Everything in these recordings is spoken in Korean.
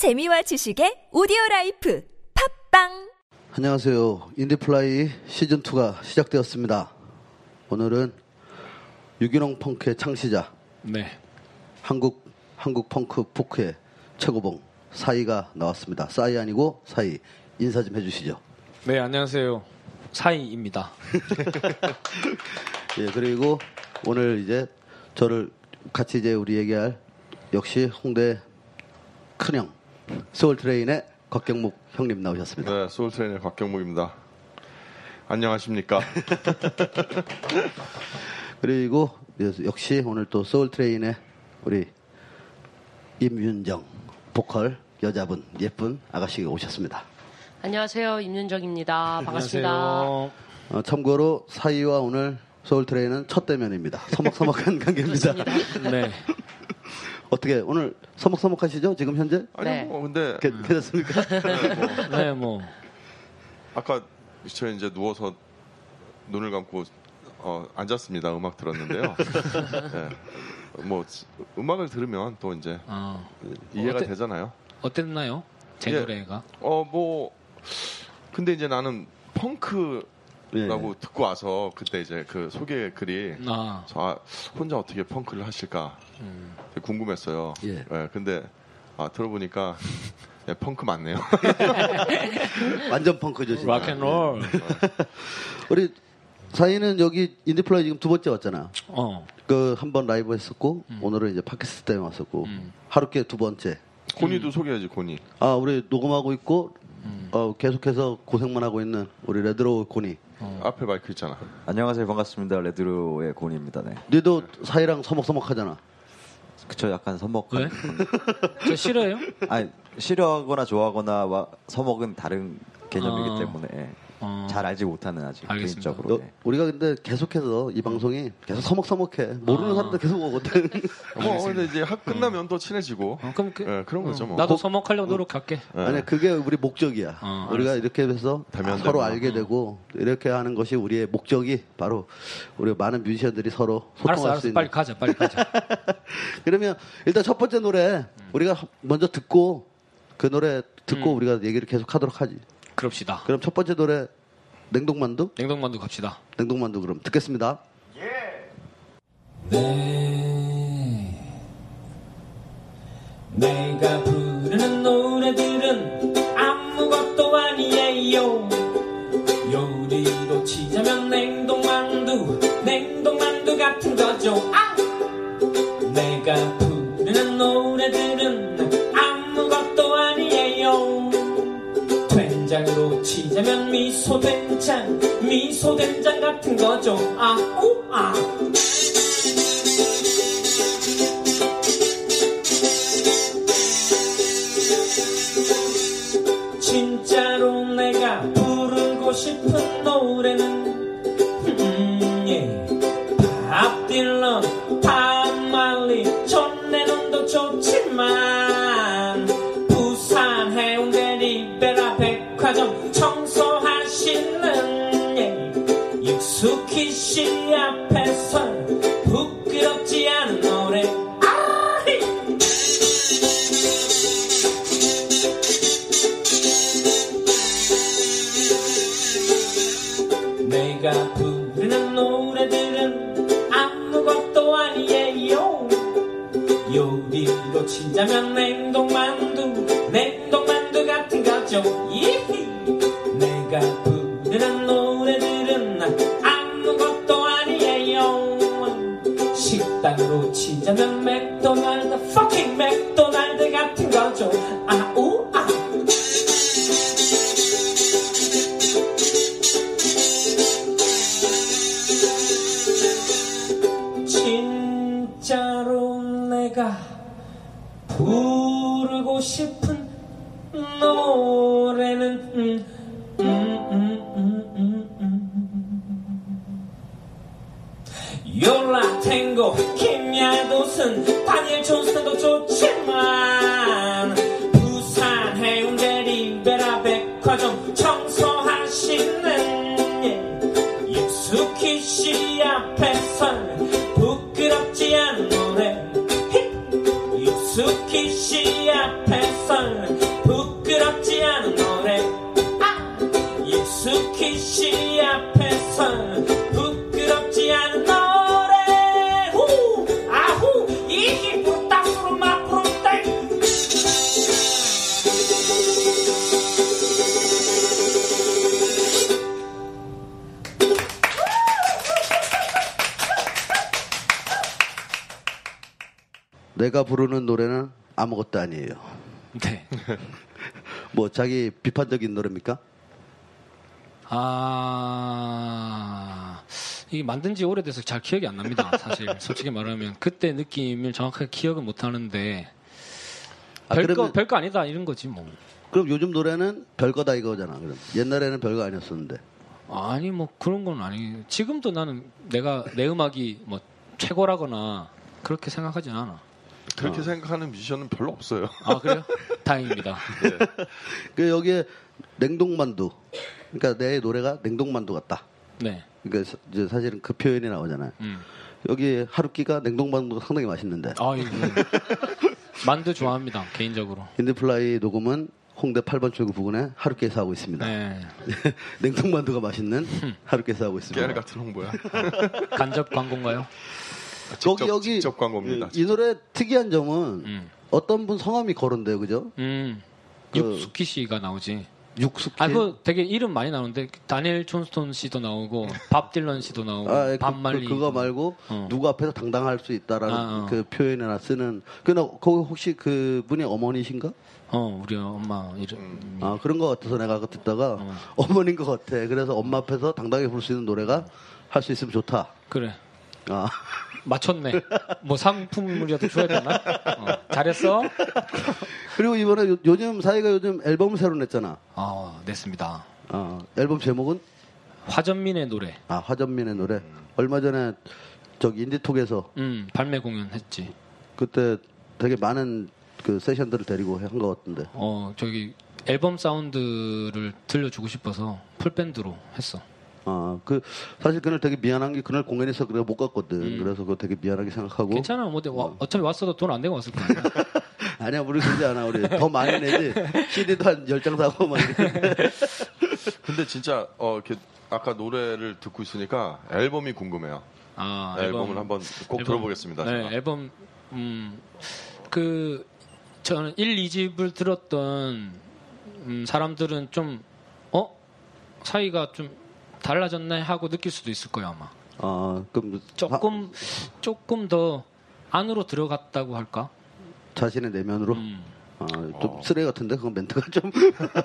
재미와 지식의 오디오 라이프 팟빵 안녕하세요. 인디플라이 시즌 2가 시작되었습니다. 오늘은 유기농 펑크의 창시자, 네. 한국, 한국 펑크 포크의 최고봉, 사이가 나왔습니다. 싸이 아니고 사이. 인사 좀 해주시죠. 네, 안녕하세요. 사이입니다. 예, 그리고 오늘 이제 저랑 같이 이제 우리 얘기할 역시 홍대 큰형, 소울트레인의 곽경목 형님 나오셨습니다. 네, 소울트레인의 곽경목입니다. 안녕하십니까? 그리고 역시 오늘 또 소울트레인의 우리 임윤정 보컬 여자분 예쁜 아가씨가 오셨습니다. 안녕하세요. 임윤정입니다. 반갑습니다. 안녕하세요. 어, 참고로 사이와 오늘 서울 트레인은 첫 대면입니다. 서먹서먹한 관계입니다. 네. 어떻게 오늘 서먹서먹하시죠? 지금 현재 아니 네. 뭐 근데 게- 괜찮습니까? 네, 뭐. 아까 저 이제 누워서 눈을 감고 어, 앉았습니다. 음악 들었는데요. 네. 뭐 음악을 들으면 또 이제 아, 이해가 어때- 되잖아요. 어땠나요? 제 예. 노래가. 어뭐 근데 이제 나는 펑크 라고 예. 듣고 와서 그때 이제 그 소개 글이 아, 저 아, 혼자 어떻게 펑크를 하실까 음. 되게 궁금했어요. 예. 근데 아, 들어보니까 네, 펑크 맞네요. 완전 펑크죠. 진짜. rock and roll. 우리 사이는 여기 인디플라이 지금 두 번째 왔잖아. 어. 그 한 번 라이브 했었고 오늘은 이제 팟캐스트 때문에 왔었고 음. 하루키 두 번째. 고니도 소개해야지 고니. 아 우리 녹음하고 있고 어, 계속해서 고생만 하고 있는 우리 레드로 고니. 앞에 마이크 있잖아. 안녕하세요 반갑습니다 레드로의 고은입니다 네 너도 사이랑 서먹서먹하잖아. 그쵸 약간 서먹 왜? 저 싫어요? 아니 싫어하거나 좋아하거나 와, 서먹은 다른 개념이기 아. 때문에 예. 어. 잘 알지 못하는 아직 알겠습니다. 개인적으로 너, 예. 우리가 근데 계속해서 이 방송이 계속 서먹서먹해. 모르는 아. 사람들 계속 오거든. 뭐 근데 이제 학 끝나면 또 친해지고 어, 그럼 그, 예, 그런 거죠 뭐. 나도 서먹하려고 노력할게. 예. 아니 그게 우리 목적이야. 어, 우리가 이렇게 해서 대면 서로. 알게 되고 이렇게 하는 것이 우리의 목적이 바로 우리 많은 뮤지션들이 서로 소통할 알았어, 수 알았어. 있는. 빨리 가자, 빨리 가자. 그러면 일단 첫 번째 노래 우리가 먼저 듣고 그 노래 듣고 음. 우리가 얘기를 계속 하도록 하지. 그럽시다. 그럼 첫 번째 노래 냉동만두? 냉동만두 갑시다. 냉동만두 그럼 듣겠습니다. 내가 부르는 노래들은 아무것도 아니에요 미소된장 같은 거죠. 아우 아. 진짜로 내가 부르고 싶은 노래는 맥도날드 같은 거죠 아우 아 진짜로 내가 부르고 싶은 노래는 음, 음, 음, 음, 음, 음. 요라 탱고 김야도슨 다니엘 존슨도 좋지 내가 부르는 노래는 아무것도 아니에요. 네. 뭐 자기 비판적인 노래입니까? 아, 이게 만든 지 오래돼서 잘 기억이 안 납니다. 사실 솔직히 말하면 그때 느낌을 정확하게 기억은 못 하는데 아, 별거 별거 아니다 이런 거지 뭐. 그럼 요즘 노래는 별거다 이거잖아. 그럼 옛날에는 별거 아니었었는데. 아니 뭐 그런 건 아니. 지금도 나는 내가 내 음악이 뭐 최고라거나 그렇게 생각하진 않아. 그렇게 생각하는 뮤지션은 별로 없어요. 아 그래요? 다행입니다. 그 여기에 냉동만두. 그러니까 내 노래가 냉동만두 같다. 네. 그러니까 사- 이제 사실은 그 표현이 나오잖아요. 음. 여기 하루키가 냉동만두가 상당히 맛있는데 아 이거 만두 좋아합니다 개인적으로. 인디플라이 녹음은 홍대 8번 출구 부근에 하루키에서 하고 있습니다. 네. 냉동만두가 맛있는 하루키에서 하고 있습니다. 깨알 같은 홍보야. 간접 광고인가요? 직접, 거기 여기 직접 광고입니다. 이, 이 노래 특이한 점은 음. 어떤 분 성함이 거론돼요, 그죠? 음. 그- 육수키 씨가 나오지. 육숙. 아, 그 되게 이름 많이 나오는데 다니엘 존스톤 씨도 나오고 밥 딜런 씨도 나오고 아, 그, 밥 말리. 그, 거 말고 어. 누구 앞에서 당당할 수 있다라는 아, 어. 그 표현이나 쓰는 그나 거기 혹시 그 분이 어머니신가? 어, 우리 엄마 이름. 아 그런 거 같아서 내가 아까 듣다가 어. 어. 머니인것 같아. 그래서 엄마 앞에서 당당히 부를 수 있는 노래가 할 수 있으면 좋다. 그래. 아 맞췄네. 뭐 상품이라도 줘야 되나? 어, 잘했어? 그리고 이번에 요, 요즘 사이가 요즘 앨범을 새로 냈잖아. 아, 냈습니다. 아 앨범 제목은 화전민의 노래. 아 화전민의 노래. 얼마 전에 저기 인디톡에서 음, 발매 공연 했지. 그때 되게 많은 그 세션들을 데리고 한 것 같은데. 어, 저기 앨범 사운드를 들려주고 싶어서 풀 밴드로 했어. 아, 그, 사실 그날 되게 미안한 게 그날 공연에서 그래가 못 갔거든. 음. 그래서 그거 되게 미안하게 생각하고. 괜찮아. 뭐, 와- 어차피 왔어도 돈 안 내고 왔을 거 아니야. 아니야, 우리 그러지 않아. 우리 더 많이 내지. CD도 한 10장 사고 막. 근데 진짜 어, 이렇게 아까 노래를 듣고 있으니까 앨범이 궁금해요. 아, 앨범 을 한번 꼭 앨범- 들어보겠습니다. 네, 제가. 앨범 음, 그 저는 1, 2집을 들었던 음, 사람들은 좀 어? 사이가 좀 달라졌네 하고 느낄 수도 있을 거예요, 아마. 아, 그럼. 조금 조금 더 안으로 들어갔다고 할까? 자, 자신의 내면으로. 음. 아, 좀 쓰레기 같은데? 그건 멘트가 좀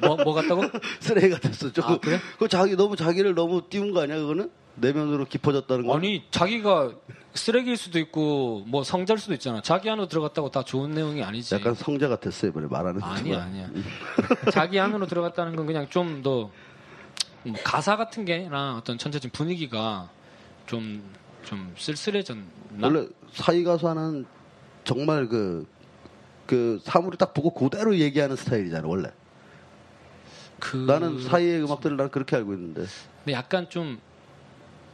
뭐, 뭐 같다고? 쓰레기 같았어. 좀. 아, 그래? 그 자기, 너무 자기를 너무 띄운 거 아니야, 그거는? 내면으로 깊어졌다는 거. 아니, 자기가 쓰레기일 수도 있고 뭐 성자일 수도 있잖아. 자기 안으로 들어갔다고 다 좋은 내용이 아니지. 약간 성자 같았어, 이번에 말하는. 아니야, 거. 아니야. 자기 안으로 들어갔다는 건 그냥 좀더 음, 가사 같은 게나 어떤 전체적인 분위기가 좀, 좀 쓸쓸해졌나? 원래 사이 가수하는 정말 그, 그 사물을 딱 보고 그대로 얘기하는 스타일이잖아, 원래. 그, 나는 사이의 음악들을 난 그렇게 알고 있는데. 근데 약간 좀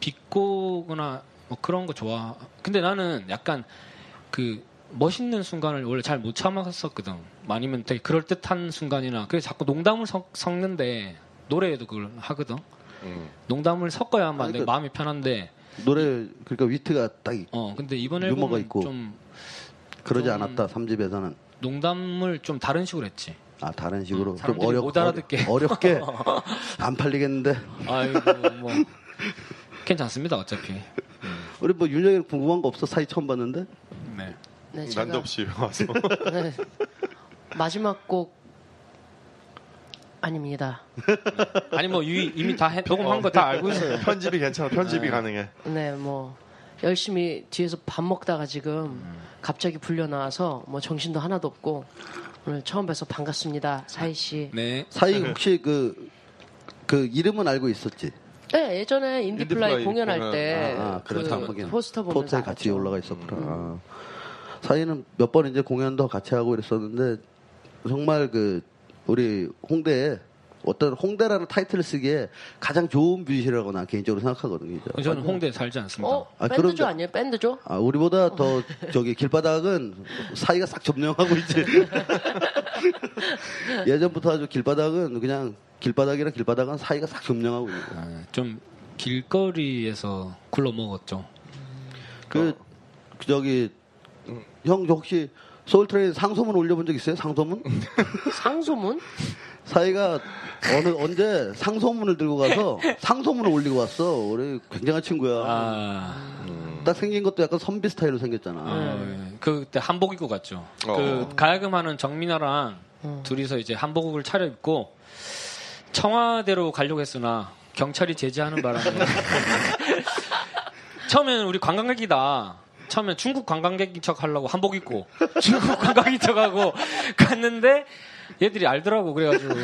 비꼬거나 뭐 그런 거 좋아. 근데 나는 약간 그 멋있는 순간을 원래 잘 못 참았었거든. 아니면 되게 그럴 듯한 순간이나 그래서 자꾸 농담을 섞, 섞는데 노래에도 그걸 하거든. 음. 농담을 섞어야만 아니, 내 그- 마음이 편한데 노래 그러니까 위트가 딱 있- 어 근데 이번 앨범은 있고. 좀 그러지 좀- 않았다 3집에서는 농담을 좀 다른 식으로 했지. 아 다른 식으로 음, 좀 어렵 못 알아듣게. 어렵게 안 팔리겠는데 아이고 뭐 괜찮습니다 어차피. 우리 뭐 윤정이 궁금한 거 없어 사이 처음 봤는데 네. 네, 제가 난데없이 와서 네, 마지막 곡 아닙니다. 아니 뭐 이- 이미 다 해- 녹음한 거 다 알고 있어요. 편집이 괜찮아. 편집이 가능해. 네, 뭐 열심히 뒤에서 밥 먹다가 지금 음. 갑자기 불려 나와서 뭐 정신도 하나도 없고 오늘 처음 뵈서 반갑습니다, 사희 씨. 네. 사이 혹시 그 그 이름은 알고 있었지 네, 예전에 인디플라이 인디플라이 공연할 공연. 때 아, 아, 그 그렇다 하긴. 포스터 보면서 포스터에 같이 알았죠. 올라가 있었구나 아. 사이는 몇 번 이제 공연도 같이 하고 이랬었는데 정말 그 우리 홍대에 어떤 홍대라는 타이틀을 쓰기에 가장 좋은 뮤지션이라고 난 개인적으로 생각하거든요. 저는 홍대 살지 않습니다. 어, 아, 밴드죠 그런데- 아니에요? 밴드죠? 아, 우리보다 더 저기 길바닥은 사이가 싹 점령하고 있지. 예전부터 아주 길바닥은 그냥 길바닥이랑 길바닥은 사이가 싹 점령하고 있는 거야. 아, 좀 길거리에서 굴러 먹었죠. 그 저기 형 혹시 서울트레인 상소문 올려본 적 있어요? 상소문? 상소문? 사이가 어느 언제 상소문을 들고 가서 상소문을 올리고 왔어. 우리 굉장한 친구야. 아, 딱 생긴 것도 약간 선비 스타일로 생겼잖아. 어, 예. 그때 한복 입고 갔죠. 어. 그 가야금하는 정민아랑 둘이서 이제 한복을 차려입고 청와대로 가려고 했으나 경찰이 제지하는 바람에 처음에는 우리 관광객이다. 처음엔 중국 관광객인 척 하려고 한복 입고 중국 관광인 척 하고 갔는데 얘들이 알더라고 그래가지고.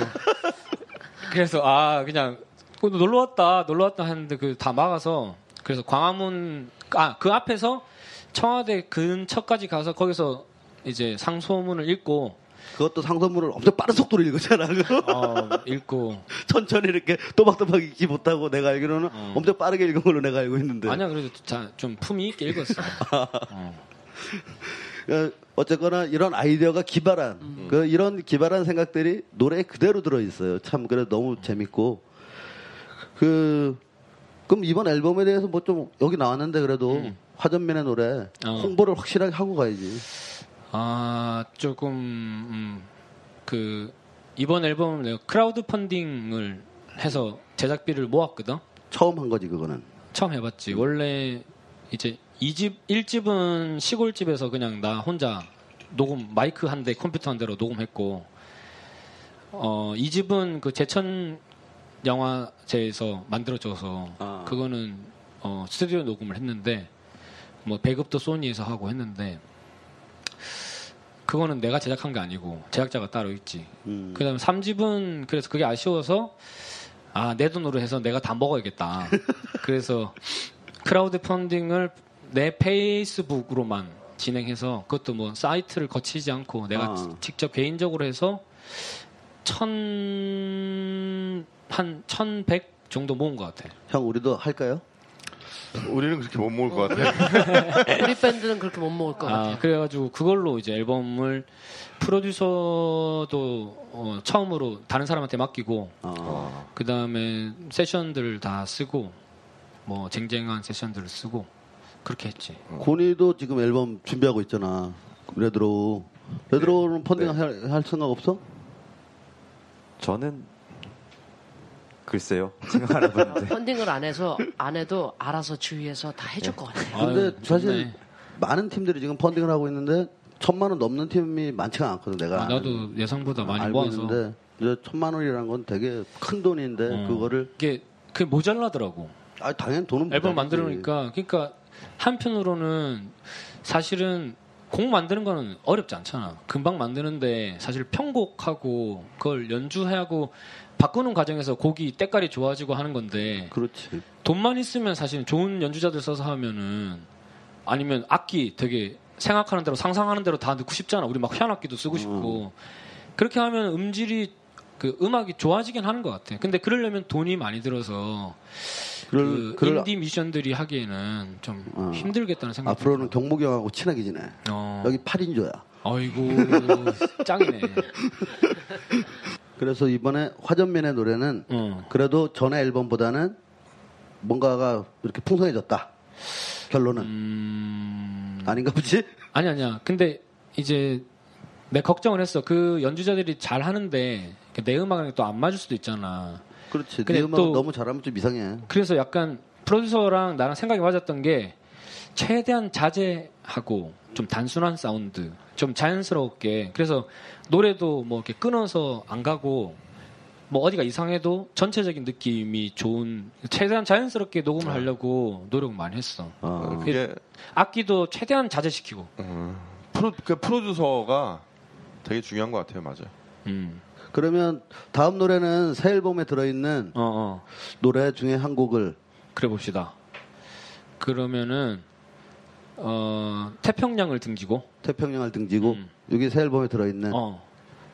그래서 아 그냥 어, 놀러 왔다 놀러 왔다 했는데 그 다 막아서 그래서 광화문 아 그 앞에서 청와대 근처까지 가서 거기서 이제 상소문을 읽고 그것도 상소문을 엄청 빠른 속도로 읽었잖아. 어 읽고 천천히 이렇게 또박또박 읽지 못하고 내가 알기로는 어. 엄청 빠르게 읽은 걸로 내가 알고 있는데. 아니야 그래도 자, 좀 품위 있게 읽었어. 어. 어, 어쨌거나 이런 아이디어가 기발한 그 이런 기발한 생각들이 노래에 그대로 들어 있어요. 참 그래 너무 재밌고 그 그럼 이번 앨범에 대해서 뭐 좀 여기 나왔는데 그래도 화전민의 노래 어. 홍보를 확실하게 하고 가야지. 아 조금 음, 그 이번 앨범은 내가 크라우드 펀딩을 해서 제작비를 모았거든. 처음 한 거지 그거는. 처음 해봤지. 원래 이제 2집, 1집은 시골집에서 그냥 나 혼자 녹음, 마이크 한 대, 컴퓨터 한 대로 녹음했고, 어, 2집은 그 제천 영화제에서 만들어져서, 아. 그거는, 어, 스튜디오 녹음을 했는데, 뭐, 배급도 소니에서 하고 했는데, 그거는 내가 제작한 게 아니고, 제작자가 따로 있지. 음. 그 다음에 3집은 그래서 그게 아쉬워서 아, 내 돈으로 해서 내가 다 먹어야겠다. 그래서 크라우드 펀딩을 내 페이스북으로만 진행해서 그것도 뭐 사이트를 거치지 않고 내가 아. 직접 개인적으로 해서 천, 한, 천백 정도 모은 것 같아. 형 우리도 할까요? 우리는 그렇게 못 먹을 것 같아. 우리 밴드는 그렇게 못 먹을 것 같아요. 아, 그래가지고 그걸로 이제 앨범을 프로듀서도 어, 처음으로 다른 사람한테 맡기고 어. 그 다음에 세션들을 다 쓰고 뭐 쟁쟁한 세션들을 쓰고 그렇게 했지. 고니도 지금 앨범 준비하고 있잖아. 레드로우. 레드로우는 펀딩 할, 할 생각 없어? 저는 글쎄요 생각 안 해봤는데 펀딩을 안 해서 안 해도 알아서 주위에서 다 해줄 것 같아요. 근데 아유, 사실. 많은 팀들이 지금 펀딩을 하고 있는데 천만 원 넘는 팀이 많지가 않거든 내가 아, 나도 예상보다 많이 알고 모아서 있는데 천만 원이라는 건 되게 큰 돈인데 어. 그거를 이게 그 모자라더라고. 아 당연히 돈은 앨범. 만들어니까 그러니까 한편으로는 사실은 곡 만드는 거는 어렵지 않잖아. 금방 만드는데 사실 편곡하고 그걸 연주하고 바꾸는 과정에서 곡이 때깔이 좋아지고 하는 건데 그렇지 돈만 있으면 사실 좋은 연주자들 써서 하면은 아니면 악기 되게 생각하는 대로 상상하는 대로 다 넣고 싶잖아. 우리 막 희한 악기도 쓰고 싶고 그렇게 하면 음질이 그 음악이 좋아지긴 하는 것 같아. 근데 그러려면 돈이 많이 들어서 그럴, 그 인디 미션들이 하기에는 좀 어. 힘들겠다는 생각. 앞으로는 경목이 형하고 친하게 지내 어. 여기 8인조야 아이고 짱이네. 그래서 이번에 화전민의 노래는 어. 그래도 전에 앨범보다는 뭔가가 이렇게 풍성해졌다 결론은 음... 아닌가 보지? 아니 아니야. 근데 이제 내 걱정을 했어. 그 연주자들이 잘 하는데 내 음악이랑 또 안 맞을 수도 있잖아. 그렇지 근데 네 음악 또- 너무 잘하면 좀 이상해 그래서 약간 프로듀서랑 나랑 생각이 맞았던 게 최대한 자제하고 좀 단순한 사운드, 좀 자연스럽게. 그래서 노래도 뭐 이렇게 끊어서 안 가고 뭐 어디가 이상해도 전체적인 느낌이 좋은 최대한 자연스럽게 녹음을 하려고 노력을 많이 했어. 어. 그게 악기도 최대한 자제시키고. 음, 프로 그 프로듀서가 되게 중요한 것 같아요, 맞아요. 음. 그러면 다음 노래는 새 앨범에 들어있는 어, 어. 노래 중에 한 곡을 그래 봅시다. 그러면은 어, 태평양을 등지고 태평양을 등지고 음. 여기 새 앨범에 들어있는 어.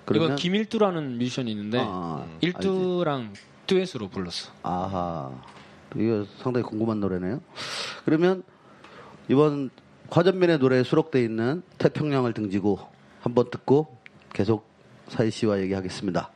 그러면 이건 김일두라는 뮤지션이 있는데 아, 일두랑 듀엣으로 불렀어. 아하 이거 상당히 궁금한 노래네요. 그러면 이번 화전민의 노래에 수록돼 있는 태평양을 등지고 한번 듣고 계속 사희 씨와 얘기하겠습니다.